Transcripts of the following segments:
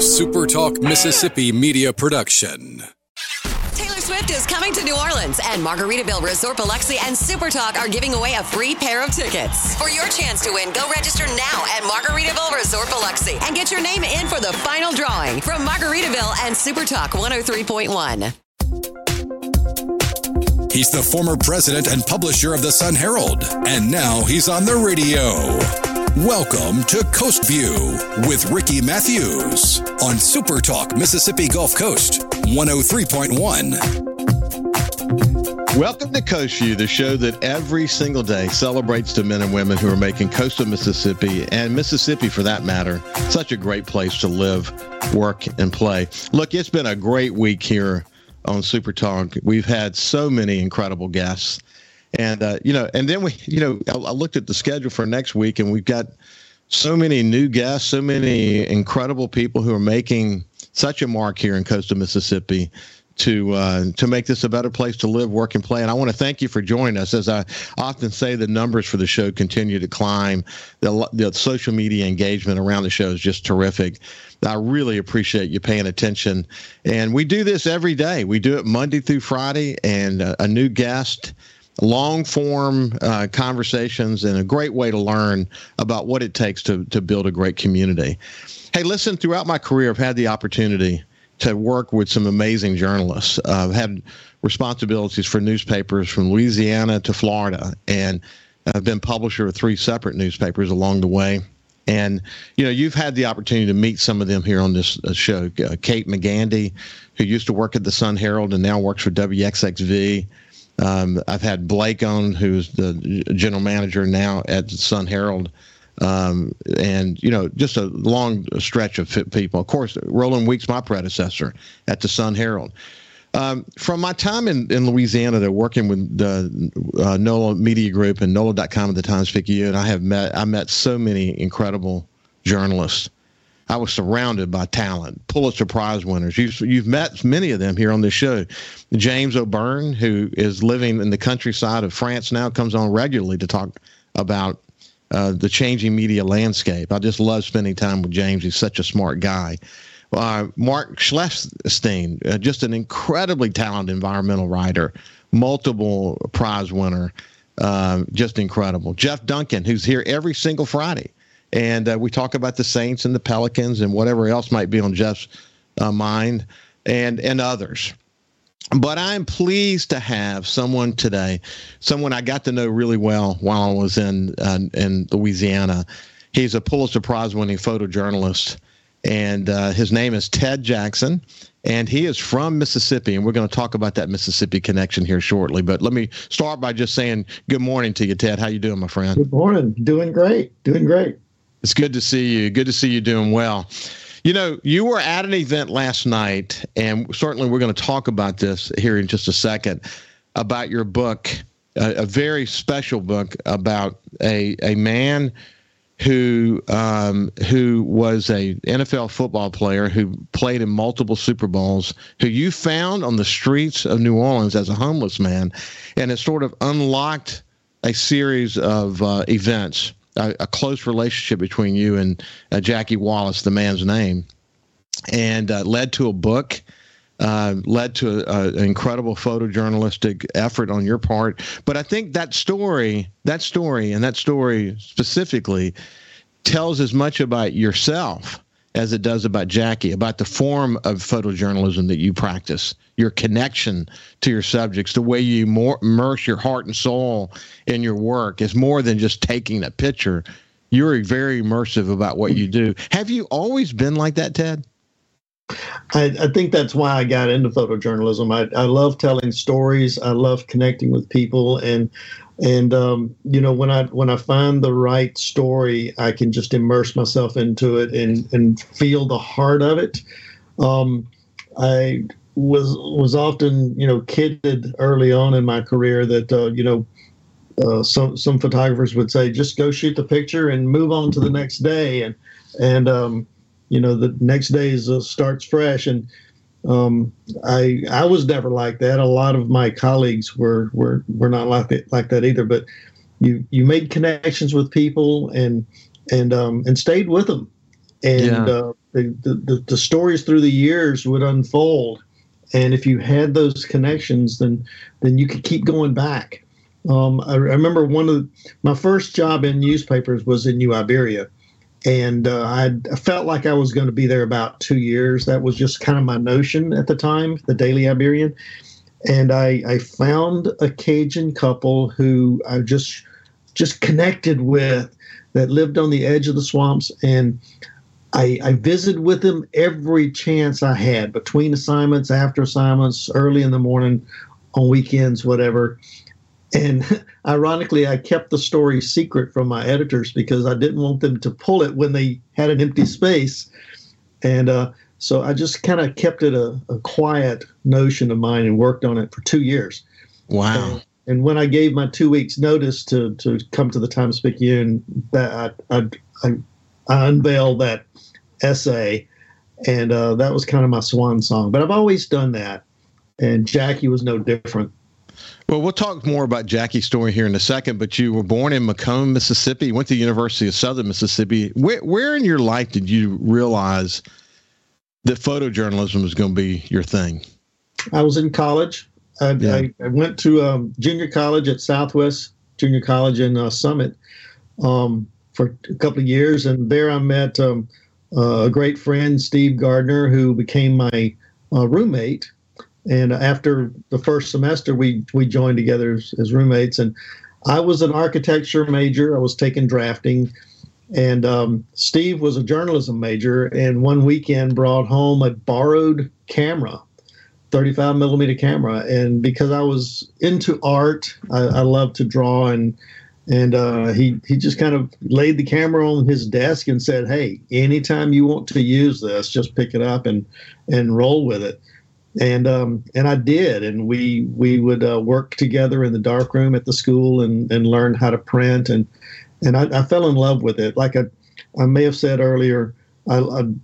a Super Talk Mississippi media production. Taylor Swift is coming to New Orleans, and Margaritaville Resort Biloxi and Super Talk are giving away a free pair of tickets. For your chance to win, go register now at Margaritaville Resort Biloxi and get your name in for the final drawing from Margaritaville and Super Talk 103.1. He's the former president and publisher of the Sun Herald, and now he's on the radio. Welcome to Coast View with Ricky Mathews on Super Talk Mississippi Gulf Coast 103.1. Welcome to Coast View, the show that every single day celebrates the men and women who are making coastal Mississippi and Mississippi for that matter such a great place to live, work, and play. Look, it's been a great week here on Super Talk. We've had so many incredible guests. And uh, you know, and then we, you know, I, I looked at the schedule for next week, and we've got so many new guests, so many incredible people who are making such a mark here in coastal Mississippi to uh, to make this a better place to live, work, and play. And I want to thank you for joining us. As I often say, the numbers for the show continue to climb. The, the social media engagement around the show is just terrific. I really appreciate you paying attention. And we do this every day. We do it Monday through Friday, and uh, a new guest long form uh, conversations and a great way to learn about what it takes to, to build a great community. Hey, listen, throughout my career, I've had the opportunity to work with some amazing journalists. Uh, I've had responsibilities for newspapers from Louisiana to Florida, and I've been publisher of three separate newspapers along the way. And you know, you've had the opportunity to meet some of them here on this uh, show. Uh, Kate Magandy, who used to work at the Sun Herald and now works for WXXV. Um, I've had Blake on, who's the general manager now at the Sun Herald. Um, and you know, just a long stretch of people. Of course, Roland Weeks, my predecessor at the Sun Herald. Um, from my time in, in Louisiana, they're working with the uh, NOLA Media Group and NOLA.com at the Times Picayune, and I have met I met so many incredible journalists I was surrounded by talent, Pulitzer Prize winners. You've, you've met many of them here on this show. James O'Byrne, who is living in the countryside of France now, comes on regularly to talk about uh, the changing media landscape. I just love spending time with James. He's such a smart guy. Uh, Mark Schleifstein, uh, just an incredibly talented environmental writer, multiple prize winner, uh, just incredible. Jeff Duncan, who's here every single Friday and uh, we talk about the Saints and the Pelicans and whatever else might be on Jeff's uh, mind and and others. But I'm pleased to have someone today, someone I got to know really well while I was in uh, in Louisiana. He's a Pulitzer Prize winning photojournalist, and uh, his name is Ted Jackson and he is from Mississippi, and we're going to talk about that Mississippi connection here shortly. But let me start by just saying good morning to you, Ted. How you doing, my friend? Good morning. Doing great. Doing great. It's good to see you. Good to see you doing well. You know, you were at an event last night, and certainly we're going to talk about this here in just a second about your book, a, a very special book about a a man who um, who was a NFL football player who played in multiple Super Bowls, who you found on the streets of New Orleans as a homeless man, and it sort of unlocked a series of uh, events a, a close relationship between you and uh, Jackie Wallace, the man's name, and uh, led to a book. Uh, led to an incredible photojournalistic effort on your part. But I think that story, that story, and that story specifically tells as much about yourself as it does about Jackie, about the form of photojournalism that you practice, your connection to your subjects, the way you more immerse your heart and soul in your work is more than just taking a picture. You're very immersive about what you do. Have you always been like that, Ted? I, I, think that's why I got into photojournalism. I, I love telling stories. I love connecting with people, and and um, you know when i when i find the right story i can just immerse myself into it and and feel the heart of it. Um, i was was often you know kidded early on in my career that uh, you know uh, some some photographers would say just go shoot the picture and move on to the next day. And and um, you know the next day is, uh, starts fresh. And um, I I was never like that. A lot of my colleagues were were were not like that like that either. But you you made connections with people and and um, and stayed with them, and yeah. uh, the, the, the stories through the years would unfold, and if you had those connections, then then you could keep going back. Um, I, I, remember one of the, my first job in newspapers was in New Iberia, and uh, I, felt like I was going to be there about two years. That was just kind of my notion at the time, the Daily Iberian. And I, I found a Cajun couple who I just just connected with that lived on the edge of the swamps and I, I visited with them every chance I had between assignments, after assignments, early in the morning, on weekends, whatever. And ironically, I kept the story secret from my editors because I didn't want them to pull it when they had an empty space. And uh, so I just kind of kept it a, a, quiet notion of mine and worked on it for two years. Wow. And, and when I gave my two weeks notice to, to come to the Times Picayune, that I, I, I, I unveiled that essay, and uh, that was kind of my swan song. But I've always done that, and Jackie was no different. Well, we'll talk more about Jackie's story here in a second, but you were born in McComb, Mississippi, went to the University of Southern Mississippi. Where, where in your life did you realize that photojournalism was going to be your thing? I was in college. I, yeah. I, I went to um, junior college at Southwest Junior College in uh, Summit um, for a couple of years, and there I met um, uh, a great friend, Steve Gardner, who became my uh, roommate. And after the first semester, we we joined together as, as, roommates. And I was an architecture major. I was taking drafting, and um, Steve was a journalism major. And one weekend brought home a borrowed camera 35 millimeter camera and because i was into art i, I love to draw and and uh, he he just kind of laid the camera on his desk and said, "Hey, anytime you want to use this, just pick it up and and roll with it." And um, and I did, and we we would uh, work together in the dark room at the school and and learn how to print and and I, I fell in love with it. Like I I may have said earlier, I, I've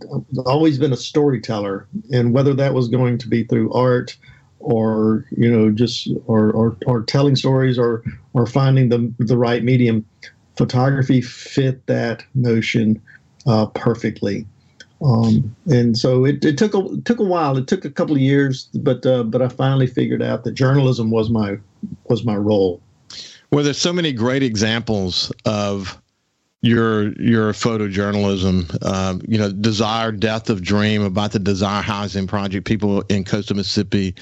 always been a storyteller, and whether that was going to be through art or you know just or, or or telling stories or or finding the the right medium photography fit that notion uh, perfectly um, and so it, it took a took a while it took a couple of years but uh, but I finally figured out that journalism was my was my role well there's so many great examples of your your photojournalism, uh, you know, desire, death of dream about the Desire Housing Project. People in coastal Mississippi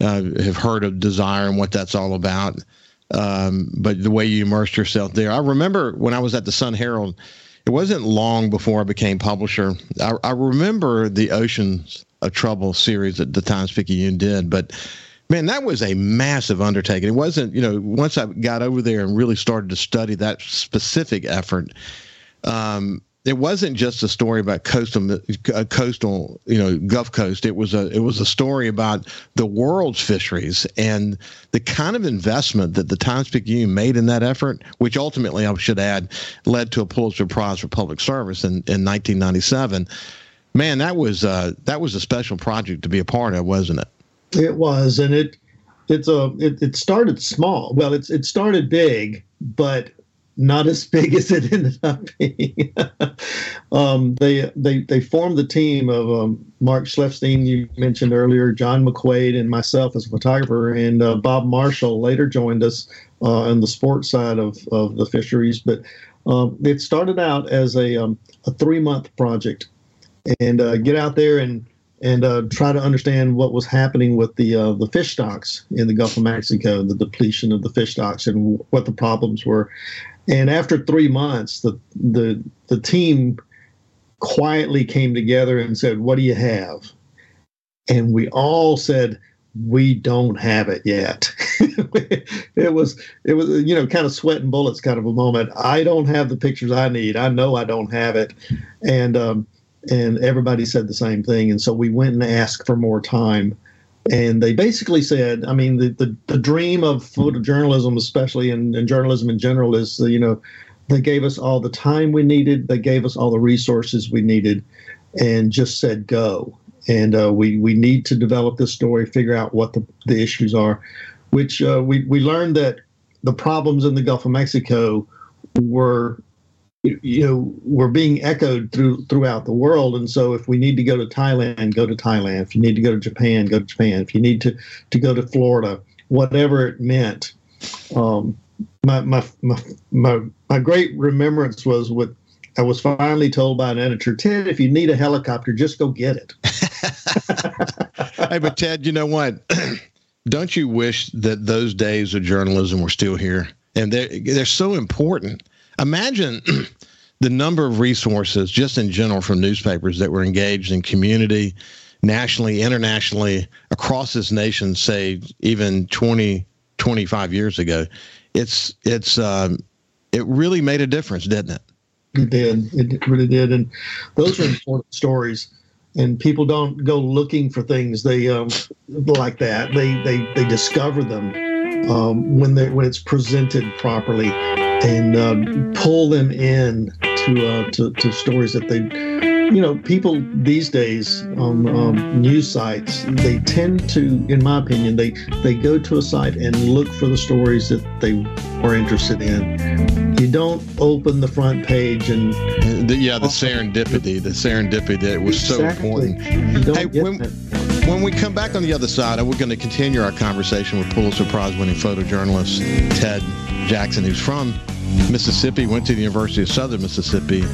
uh, have heard of Desire and what that's all about. Um, but the way you immersed yourself there, I remember when I was at the Sun Herald. It wasn't long before I became publisher. I, I remember the Oceans of Trouble series that the Times Picayune did, but man, that was a massive undertaking. It wasn't, you know, once I got over there and really started to study that specific effort, um, it wasn't just a story about coastal, uh, coastal, you know, Gulf Coast. It was a it was a story about the world's fisheries and the kind of investment that the Times Picayune made in that effort, which ultimately I should add led to a Pulitzer Prize for public service in, in 1997. Man, that was uh, that was a special project to be a part of, wasn't it? It was, and it it's a it, it started small. Well, it's it started big, but not as big as it ended up being. um, they they they formed the team of um, Mark Schleifstein you mentioned earlier, John McQuaid, and myself as a photographer, and uh, Bob Marshall later joined us uh, on the sports side of of the fisheries. But um, it started out as a um, a three month project, and uh, get out there and and uh, try to understand what was happening with the uh, the fish stocks in the Gulf of Mexico, the depletion of the fish stocks, and what the problems were. And after three months, the the the team quietly came together and said, "What do you have?" And we all said, "We don't have it yet." it was it was you know kind of sweat and bullets kind of a moment. I don't have the pictures I need. I know I don't have it, and um, and everybody said the same thing. And so we went and asked for more time. And they basically said, I mean, the, the, the dream of photojournalism, especially and, journalism in general, is, you know, they gave us all the time we needed, they gave us all the resources we needed, and just said go. And uh, we, we need to develop this story, figure out what the, the issues are, which uh, we, we learned that the problems in the Gulf of Mexico were you know we're being echoed through throughout the world and so if we need to go to thailand go to thailand if you need to go to japan go to japan if you need to to go to florida whatever it meant um, my, my my my my great remembrance was what I was finally told by an editor, Ted, if you need a helicopter, just go get it. hey, but Ted, you know what? Don't you wish that those days of journalism were still here? And they're, they're so important imagine the number of resources just in general from newspapers that were engaged in community nationally internationally across this nation say even 20 25 years ago. It's it's um, it really made a difference didn't it? It did. It really did. And those are important stories. And people don't go looking for things. They um, like that. They they they discover them um, when they when it's presented properly and uh, pull them in to, uh, to, to stories that they you know people these days on um, news sites they tend to in my opinion they they go to a site and look for the stories that they are interested in. You don't open the front page and the, yeah the serendipity the serendipity that was exactly. so important hey, when, when we come back on the other side we're going to continue our conversation with pulitzer prize winning photojournalist ted jackson who's from Mississippi, went to the University of Southern Mississippi,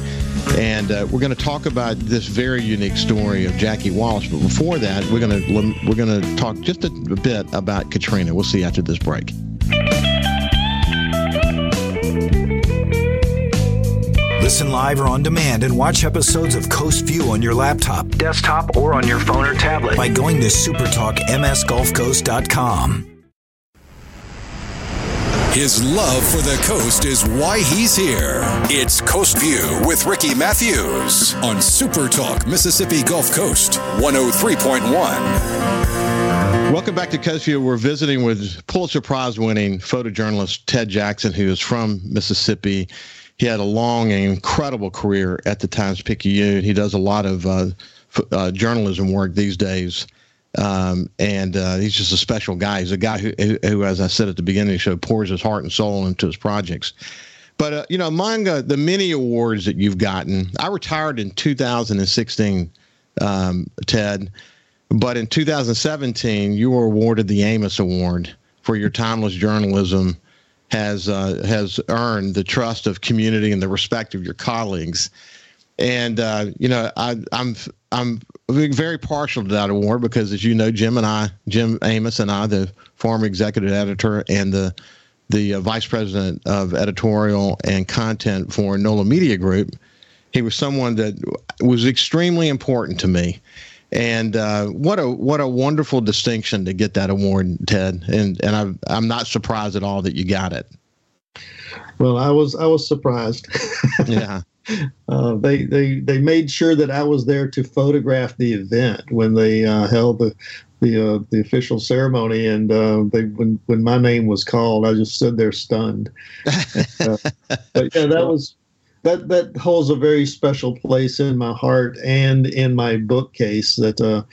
and uh, we're going to talk about this very unique story of Jackie Wallace. But before that, we're going to we're going to talk just a bit about Katrina. We'll see after this break. Listen live or on demand and watch episodes of Coast View on your laptop, desktop, or on your phone or tablet by going to supertalkmsgulfcoast.com. His love for the coast is why he's here. It's Coast View with Ricky Mathews on Super Talk Mississippi Gulf Coast 103.1. Welcome back to Coast View. We're visiting with Pulitzer Prize winning photojournalist Ted Jackson, who is from Mississippi. He had a long and incredible career at the Times Picayune. He does a lot of uh, uh, journalism work these days. Um, and uh, he's just a special guy. He's a guy who, who, as I said at the beginning of the show, pours his heart and soul into his projects. But uh, you know, among uh, the many awards that you've gotten, I retired in 2016, um, Ted. But in 2017, you were awarded the Amos Award for your timeless journalism. Has uh, has earned the trust of community and the respect of your colleagues. And uh, you know, I, I'm I'm very partial to that award because, as you know, Jim and I, Jim Amos and I, the former executive editor and the the uh, vice president of editorial and content for NOLA Media Group, he was someone that was extremely important to me. And uh, what a what a wonderful distinction to get that award, Ted. And and I, I'm not surprised at all that you got it. Well, I was I was surprised. yeah. Uh, they they they made sure that I was there to photograph the event when they uh, held the the uh, the official ceremony, and uh, they when when my name was called, I just stood there stunned. Uh, but yeah, that was that that holds a very special place in my heart and in my bookcase. That uh,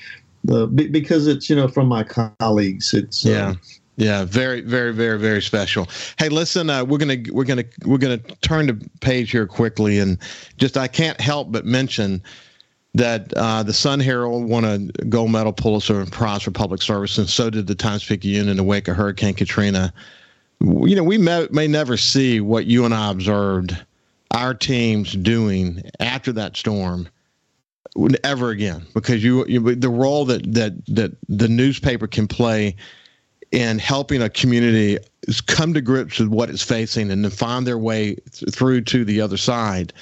the because it's you know from my colleagues. It's yeah. Yeah, very, very, very, very special. Hey, listen, uh, we're gonna we're gonna we're gonna turn the page here quickly, and just I can't help but mention that uh, the Sun Herald won a gold medal Pulitzer Prize for public service, and so did the Times Picayune in the wake of Hurricane Katrina. You know, we may, may never see what you and I observed our teams doing after that storm ever again, because you, you the role that that that the newspaper can play in helping a community come to grips with what it's facing and then find their way th- through to the other side.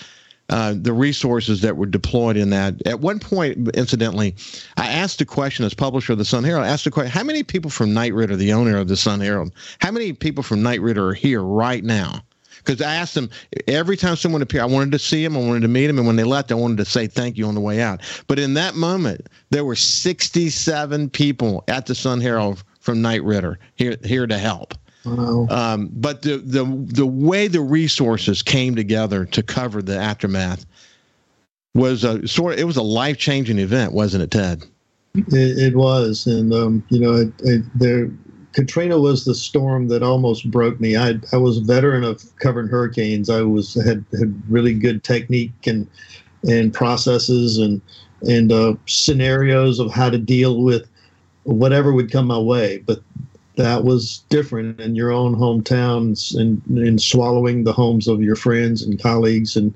Uh, the resources that were deployed in that. At one point, incidentally, I asked a question as publisher of the Sun Herald. I asked a question: How many people from Knight Ridder, the owner of the Sun Herald, how many people from Knight Ridder are here right now? Because I asked them every time someone appeared, I wanted to see them, I wanted to meet them, and when they left, I wanted to say thank you on the way out. But in that moment, there were 67 people at the Sun Herald from Knight Ridder here here to help. Wow. Um, but the the the way the resources came together to cover the aftermath was a sort of it was a life changing event, wasn't it, Ted? It, it, was, and um, you know, it, it, there Katrina was the storm that almost broke me. I I was a veteran of covering hurricanes. I was had had really good technique and and processes and and uh, scenarios of how to deal with whatever would come my way. But that was different in your own hometowns and in swallowing the homes of your friends and colleagues and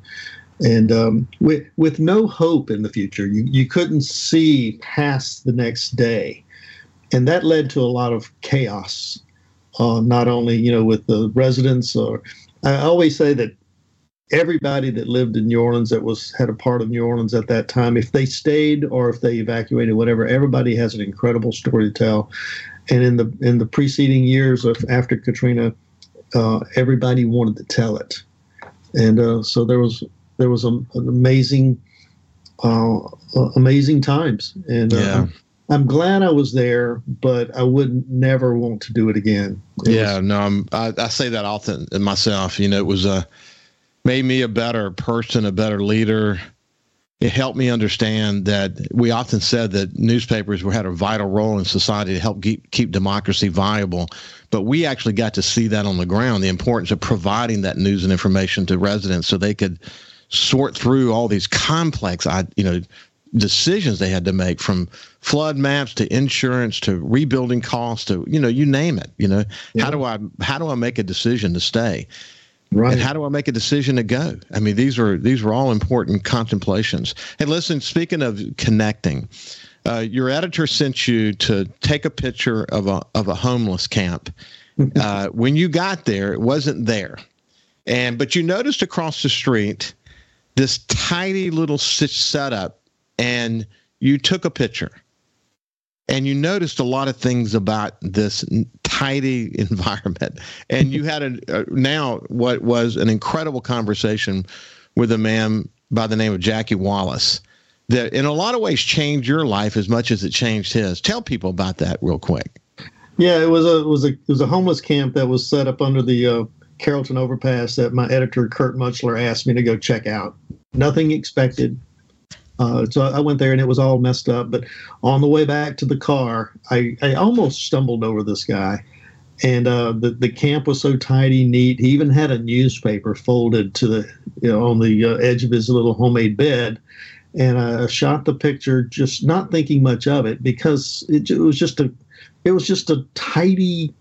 and um, with with no hope in the future. You you couldn't see past the next day, and that led to a lot of chaos. Uh, not only you know with the residents, or I always say that everybody that lived in New Orleans that was had a part of New Orleans at that time, if they stayed or if they evacuated, whatever, everybody has an incredible story to tell. And in the in the preceding years of after Katrina, uh, everybody wanted to tell it, and uh, so there was there was a, an amazing, uh, uh amazing times, and uh, yeah. I'm glad I was there, but I would never want to do it again. It yeah, was, no, I'm, I, I say that often myself. You know, it was a made me a better person, a better leader. It helped me understand that we often said that newspapers had a vital role in society to help keep, keep democracy viable. But we actually got to see that on the ground, the importance of providing that news and information to residents so they could sort through all these complex, you know, decisions they had to make from flood maps to insurance to rebuilding costs to you know you name it you know yeah. how do i how do i make a decision to stay Right. And how do I make a decision to go? I mean, these are these were all important contemplations. And listen, speaking of connecting, uh, your editor sent you to take a picture of a of a homeless camp. Uh, when you got there, it wasn't there, and but you noticed across the street this tiny little setup, and you took a picture and you noticed a lot of things about this tidy environment. And you had a, uh, now what was an incredible conversation with a man by the name of Jackie Wallace that in a lot of ways changed your life as much as it changed his. Tell people about that real quick. Yeah it was a it was a it was a homeless camp that was set up under the uh, Carrollton overpass that my editor Kurt Mutchler asked me to go check out. Nothing expected uh, so I went there and it was all messed up. But on the way back to the car, I, I almost stumbled over this guy. And uh, the the camp was so tidy, neat. He even had a newspaper folded to the you know on the uh, edge of his little homemade bed. And I shot the picture, just not thinking much of it because it, it was just a it was just a tidy,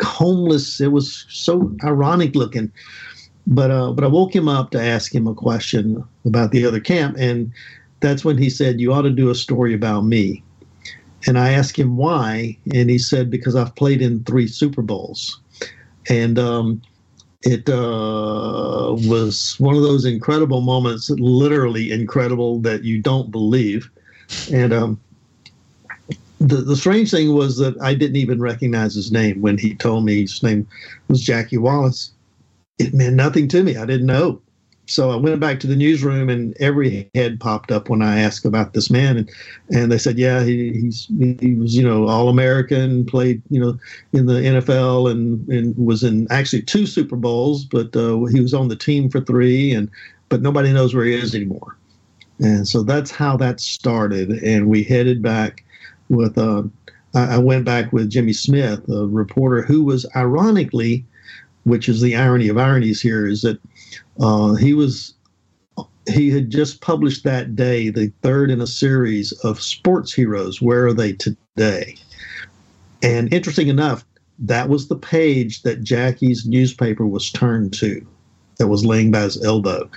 homeless. It was so ironic looking but uh, but I woke him up to ask him a question about the other camp, and that's when he said, You ought to do a story about me. And I asked him why, and he said, Because I've played in three Super Bowls. And um, it uh, was one of those incredible moments, literally incredible, that you don't believe. And um, the, the strange thing was that I didn't even recognize his name when he told me his name was Jackie Wallace. It meant nothing to me. I didn't know so I went back to the newsroom, and every head popped up when I asked about this man, and and they said, yeah, he he's he was you know all American, played you know in the NFL, and and was in actually two Super Bowls, but uh, he was on the team for three, and but nobody knows where he is anymore, and so that's how that started, and we headed back with. Uh, I went back with Jimmy Smith, a reporter who was ironically, which is the irony of ironies here, is that uh, he was he had just published that day the third in a series of sports heroes. Where are they today? And interesting enough, that was the page that Jackie's newspaper was turned to, that was laying by his elbow.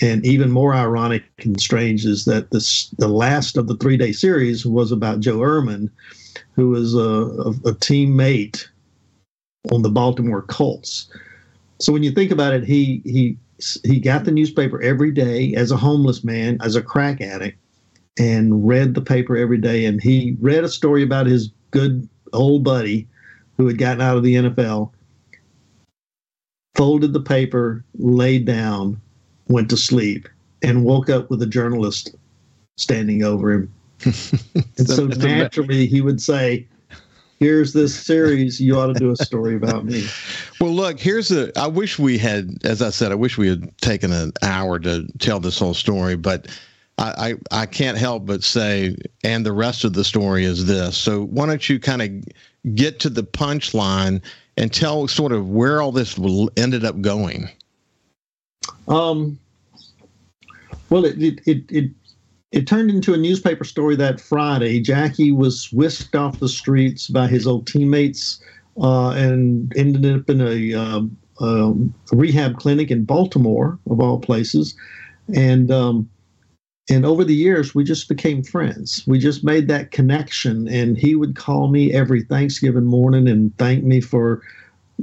And even more ironic and strange is that this the last of the three day series was about Joe Ehrmann, who was a, a, a teammate on the Baltimore Colts. So when you think about it, he he he got the newspaper every day as a homeless man, as a crack addict, and read the paper every day. And he read a story about his good old buddy who had gotten out of the NFL, folded the paper, laid down, went to sleep, and woke up with a journalist standing over him. and so naturally, he would say, here's this series. You ought to do a story about me. Well, look, here's a. I wish we had, as I said, I wish we had taken an hour to tell this whole story, but I, I, I can't help but say, and the rest of the story is this. So why don't you kind of get to the punchline and tell sort of where all this ended up going? Um, well, it, it, it, it, it turned into a newspaper story that Friday. Jackie was whisked off the streets by his old teammates uh, and ended up in a, um, um, a, rehab clinic in Baltimore, of all places. And um, and over the years, we just became friends. We just made that connection, and he would call me every Thanksgiving morning and thank me for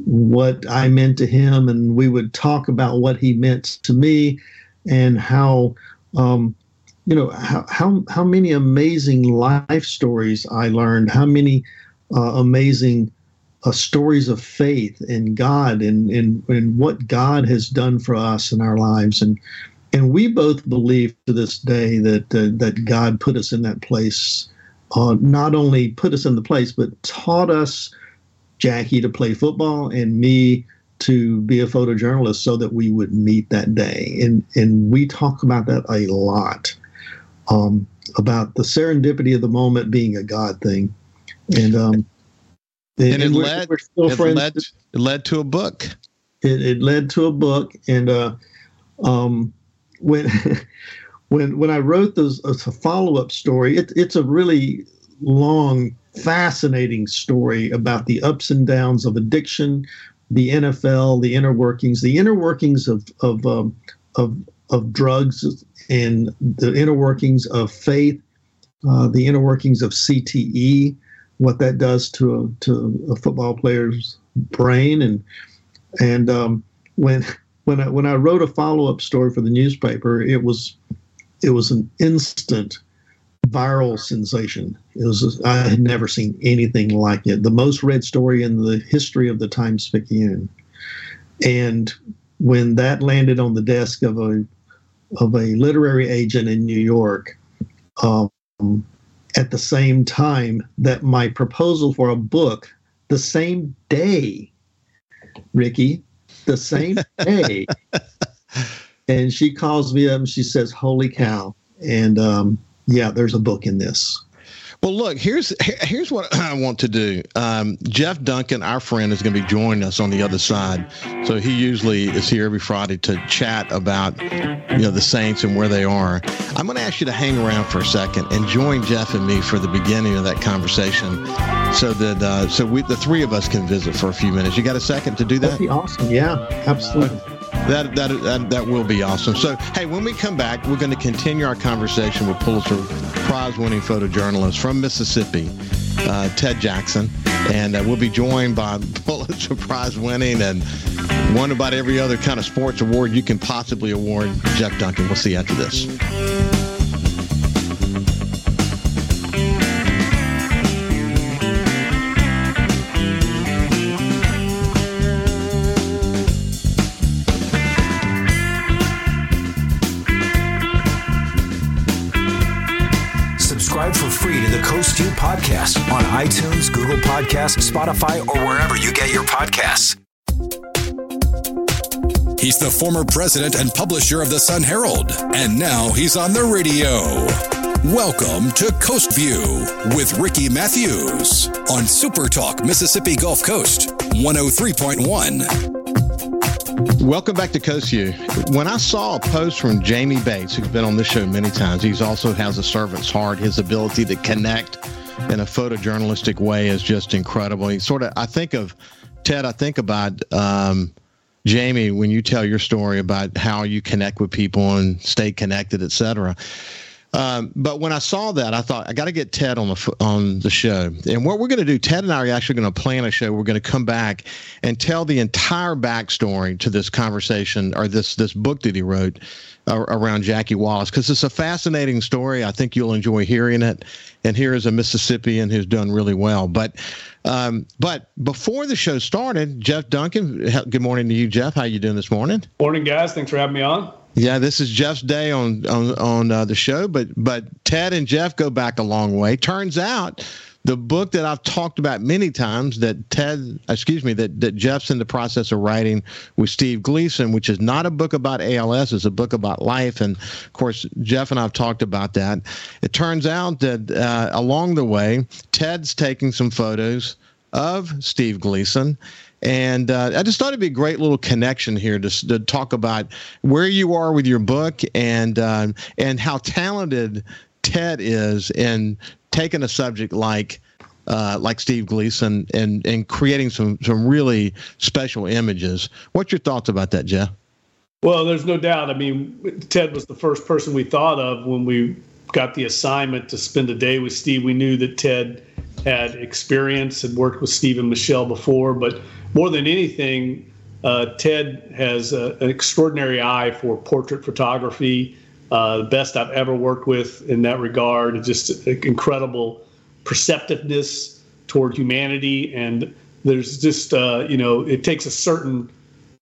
what I meant to him, and we would talk about what he meant to me, and how, um, you know, how how how many amazing life stories I learned, how many uh, amazing uh, stories of faith in God and, and and what God has done for us in our lives, and and we both believe to this day that uh, that God put us in that place, uh, not only put us in the place, but taught us Jackie to play football and me to be a photojournalist so that we would meet that day. And and we talk about that a lot. Um, about the serendipity of the moment being a God thing. And um and, and it we're, led we're still it friends. Led, it led to a book. It, it led to a book and uh um when when when I wrote those a follow up story, it, it's a really long fascinating story about the ups and downs of addiction, the NFL, the inner workings, the inner workings of of um, of of drugs, and the inner workings of faith, uh, the inner workings of CTE, what that does to a, to a football player's brain, and and um, when when I when I wrote a follow up story for the newspaper, it was it was an instant viral sensation. It was I had never seen anything like it. The most read story in the history of the Times Picayune. And when that landed on the desk of a of a literary agent in New York, um, at the same time that my proposal for a book, the same day, Ricky, the same day. and she calls me up and she says, "Holy cow!" And um, yeah, there's a book in this. Well, look, here's here's what I want to do. Um, Jeff Duncan, our friend, is going to be joining us on the other side. So he usually is here every Friday to chat about you know the Saints and where they are. I'm going to ask you to hang around for a second and join Jeff and me for the beginning of that conversation, so that uh, so we the three of us can visit for a few minutes. You got a second to do that? That'd be awesome. Yeah, absolutely. That, that that that will be awesome. So, hey, when we come back, we're going to continue our conversation with Pulitzer Prize-winning photojournalist from Mississippi, uh, Ted Jackson, and uh, we'll be joined by Pulitzer Prize-winning and won about every other kind of sports award you can possibly award, Jeff Duncan. We'll see you after this. Podcast on iTunes, Google Podcasts, Spotify, or wherever you get your podcasts. He's the former president and publisher of the Sun Herald, and now he's on the radio. Welcome to Coast View with Ricky Mathews on Super Talk Mississippi Gulf Coast 103.1. Welcome back to Coast View. When I saw a post from Jamie Bates, who's been on this show many times, he also has a servant's heart. His ability to connect in a photojournalistic way is just incredible. He sort of, I think of Ted. I think about um, Jamie when you tell your story about how you connect with people and stay connected, et cetera. Um, but when I saw that, I thought I got to get Ted on the on the show. And what we're going to do, Ted and I are actually going to plan a show. We're going to come back and tell the entire backstory to this conversation or this this book that he wrote uh, around Jackie Wallace because it's a fascinating story. I think you'll enjoy hearing it. And here is a Mississippian who's done really well. But um, but before the show started, Jeff Duncan. Good morning to you, Jeff. How you doing this morning? Morning, guys. Thanks for having me on. Yeah, this is Jeff's day on on on uh, the show, but but Ted and Jeff go back a long way. Turns out the book that I've talked about many times that Ted, excuse me, that, that Jeff's in the process of writing with Steve Gleason, which is not a book about ALS, it's a book about life. And of course, Jeff and I've talked about that. It turns out that uh, along the way, Ted's taking some photos of Steve Gleason. And uh, I just thought it'd be a great little connection here to, to talk about where you are with your book and uh, and how talented Ted is in taking a subject like uh, like Steve Gleason and and creating some some really special images. What's your thoughts about that, Jeff? Well, there's no doubt. I mean, Ted was the first person we thought of when we got the assignment to spend a day with Steve. We knew that Ted had experience, and worked with Steve and Michelle before, but more than anything, uh, Ted has a, an extraordinary eye for portrait photography. Uh, the best I've ever worked with in that regard. Just incredible perceptiveness toward humanity, and there's just uh, you know it takes a certain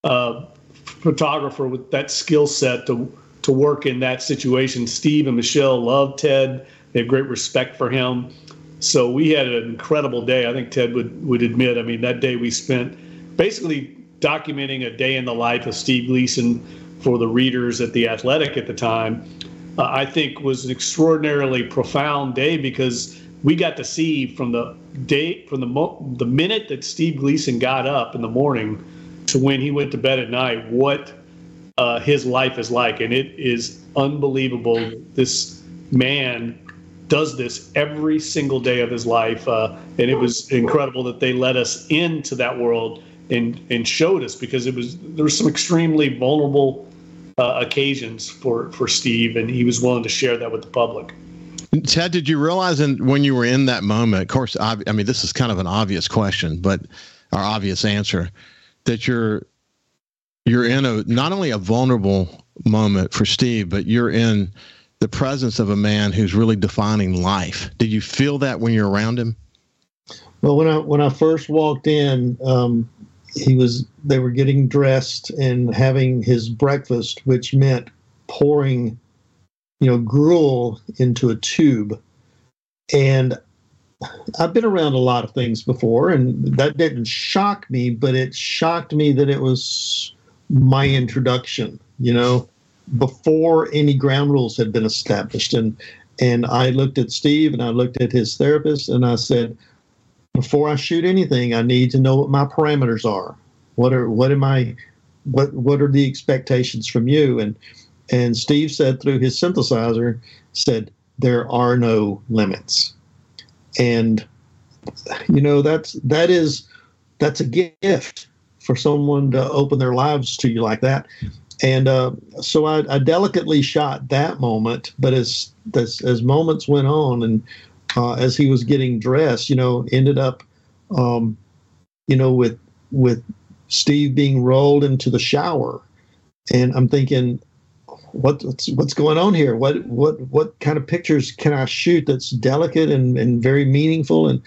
uh, photographer with that skill set to to work in that situation. Steve and Michelle love Ted. They have great respect for him. So we had an incredible day. I think Ted would, would admit. I mean, that day we spent basically documenting a day in the life of Steve Gleason for the readers at the Athletic at the time. Uh, I think was an extraordinarily profound day because we got to see from the day from the mo- the minute that Steve Gleason got up in the morning to when he went to bed at night what uh, his life is like, and it is unbelievable. This man does this every single day of his life. Uh, and it was incredible that they let us into that world and, and showed us because it was there were some extremely vulnerable uh, occasions for, for Steve, and he was willing to share that with the public. Ted, did you realize in, when you were in that moment? Of course, I, I mean, this is kind of an obvious question, but our obvious answer that you're you're in a not only a vulnerable moment for Steve, but you're in the presence of a man who's really defining life. Did you feel that when you're around him? Well, when I when I first walked in, um, he was they were getting dressed and having his breakfast, which meant pouring, you know, gruel into a tube. And I've been around a lot of things before, and that didn't shock me, but it shocked me that it was my introduction. You know, before any ground rules had been established. And and I looked at Steve and I looked at his therapist and I said, before I shoot anything, I need to know what my parameters are. What are what am I what what are the expectations from you? And and Steve said through his synthesizer, said, there are no limits. And you know, that's that is that's a gift for someone to open their lives to you like that and uh, so I, I, delicately shot that moment. But as as, as moments went on, and uh, as he was getting dressed, you know, ended up, um, you know, with with Steve being rolled into the shower, and I'm thinking, what, what's what's going on here? What what what kind of pictures can I shoot that's delicate and, and very meaningful? And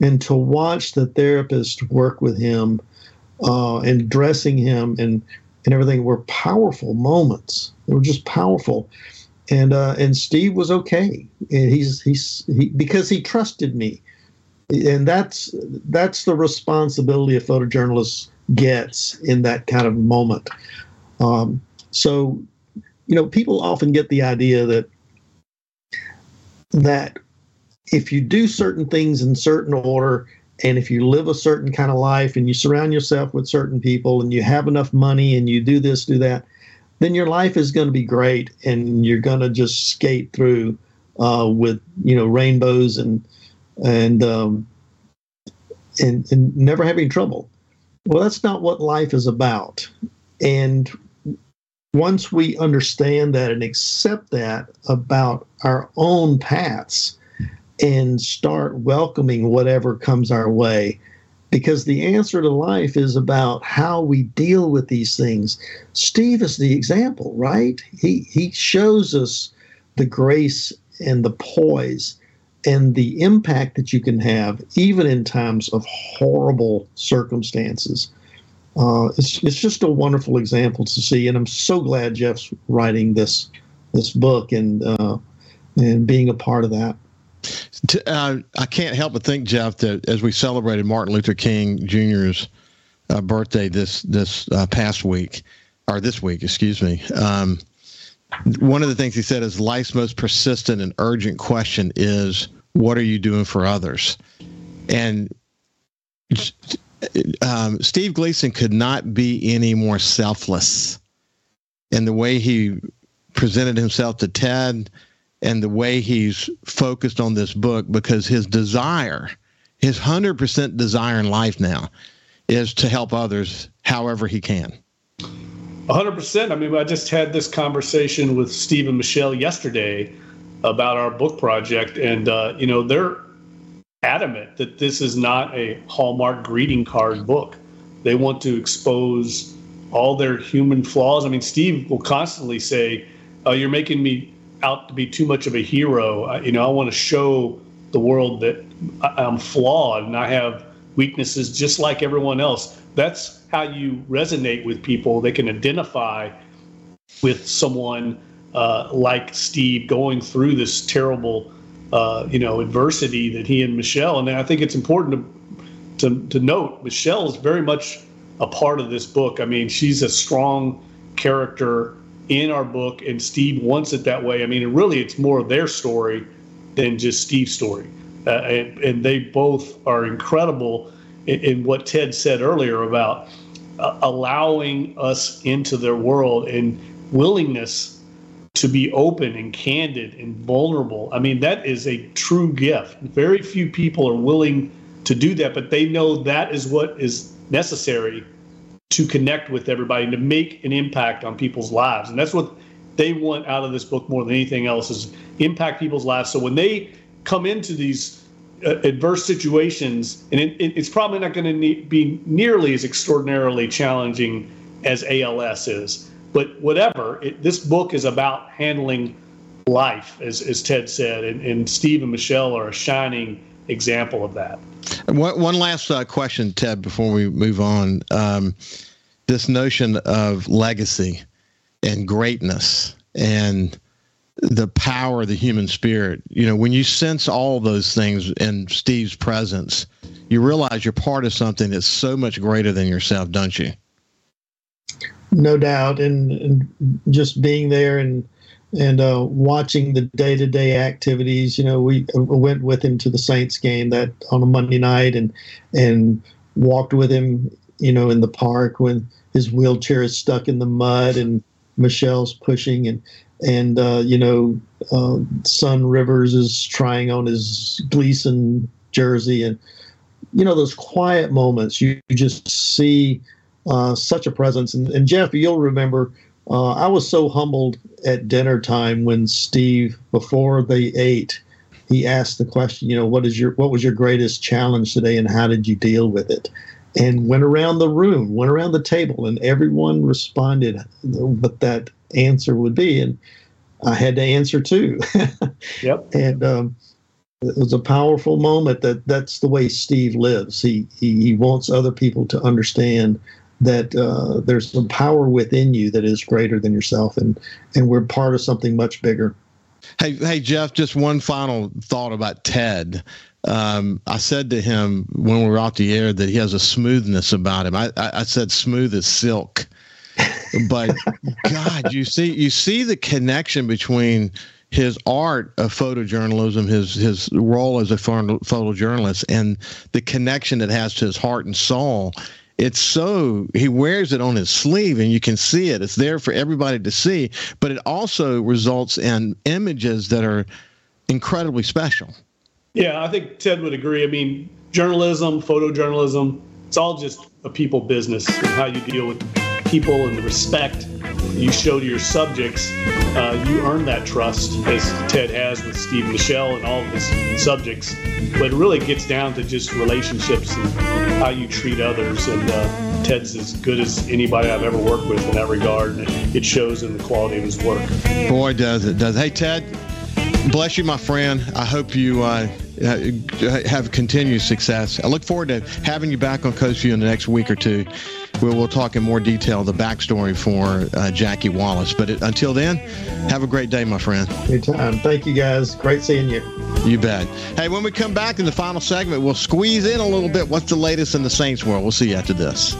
and to watch the therapist work with him uh, and dressing him and and everything were powerful moments. They were just powerful. And uh, and Steve was okay. And he's he's he, because he trusted me, and that's that's the responsibility a photojournalist gets in that kind of moment. Um, so, you know, people often get the idea that that if you do certain things in certain order, and if you live a certain kind of life and you surround yourself with certain people and you have enough money and you do this, do that, then your life is going to be great and you're going to just skate through uh, with you know rainbows and and um, and and never having trouble. Well, that's not what life is about. And once we understand that and accept that about our own paths, and start welcoming whatever comes our way because the answer to life is about how we deal with these things. Steve is the example, right? He he shows us the grace and the poise and the impact that you can have even in times of horrible circumstances. Uh, it's it's just a wonderful example to see, and I'm so glad Jeff's writing this this book and uh, and being a part of that. Uh, I can't help but think, Jeff, that as we celebrated Martin Luther King Jr.'s uh, birthday this this uh, past week, or this week, excuse me, um, one of the things he said is life's most persistent and urgent question is, "What are you doing for others?" And um, Steve Gleason could not be any more selfless in the way he presented himself to Ted and the way he's focused on this book because his desire, his 100% desire in life now is to help others however he can. 100%. I mean, I just had this conversation with Steve and Michelle yesterday about our book project, and, uh, you know, they're adamant that this is not a Hallmark greeting card book. They want to expose all their human flaws. I mean, Steve will constantly say, oh, You're making me out to be too much of a hero. I, you know, I want to show the world that I'm flawed and I have weaknesses just like everyone else. That's how you resonate with people. They can identify with someone uh, like Steve going through this terrible, uh, you know, adversity that he and Michelle. And I think it's important to, to to note Michelle is very much a part of this book. I mean, she's a strong character in our book, and Steve wants it that way. I mean, really, it's more their story than just Steve's story. Uh, and, and, they both are incredible in, in what Ted said earlier about uh, allowing us into their world and willingness to be open and candid and vulnerable. I mean, that is a true gift. Very few people are willing to do that, but they know that is what is necessary to connect with everybody and to make an impact on people's lives. And that's what they want out of this book more than anything else is impact people's lives. So when they come into these uh, adverse situations, and it, it, it's probably not going to ne- be nearly as extraordinarily challenging as ALS is, but whatever, it, this book is about handling life, as, as Ted said, and, and Steve and Michelle are a shining example of that. One, one last uh, question, Ted, before we move on. Um, this notion of legacy and greatness and the power of the human spirit. You know, when you sense all those things in Steve's presence, you realize you're part of something that's so much greater than yourself, don't you? No doubt, and, and just being there and and uh, watching the day to day activities. You know, we went with him to the Saints game that on a Monday night, and and walked with him. You know, in the park when his wheelchair is stuck in the mud and Michelle's pushing, and and uh, you know, uh, Son Rivers is trying on his Gleason jersey, and you know those quiet moments. You, you just see uh, such a presence. And, and Jeff, you'll remember uh, I was so humbled at dinner time when Steve, before they ate, he asked the question, you know, what is your what was your greatest challenge today, and how did you deal with it? And went around the room, went around the table, and everyone responded what that answer would be, and I had to answer too. yep. And um, it was a powerful moment. That that's the way Steve lives. He he, he wants other people to understand that uh, there's some power within you that is greater than yourself, and and we're part of something much bigger. Hey, hey, Jeff. Just one final thought about Ted. Um, I said to him when we were off the air that he has a smoothness about him. I, I, I said smooth as silk, but God, you see, you see the connection between his art of photojournalism, his his role as a photojournalist, and the connection it has to his heart and soul it's so he wears it on his sleeve and you can see it. It's there for everybody to see, but it also results in images that are incredibly special. Yeah, I think Ted would agree. I mean, journalism, photojournalism, it's all just a people business and how you deal with people and the respect you show to your subjects. Uh, you earn that trust, as Ted has with Steve Michelle and all of his subjects. But it really gets down to just relationships and how you treat others. And uh, Ted's as good as anybody I've ever worked with in that regard. And it shows in the quality of his work. Boy, does it does. Hey, Ted, bless you, my friend. I hope you. Uh, have continued success. I look forward to having you back on Coast View in the next week or two We'll, we'll talk in more detail the backstory for uh, Jackie Wallace. But it, until then, have a great day, my friend. Anytime. Thank you, guys. Great seeing you. You bet. Hey, when we come back in the final segment, we'll squeeze in a little bit. What's the latest in the Saints world? We'll see you after this.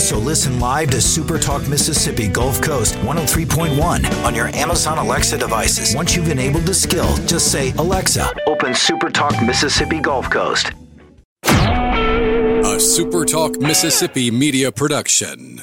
Also listen live to Super Talk Mississippi Gulf Coast 103.1 on your Amazon Alexa devices. Once you've enabled the skill, just say, Alexa, open Super Talk Mississippi Gulf Coast. A Super Talk Mississippi media production.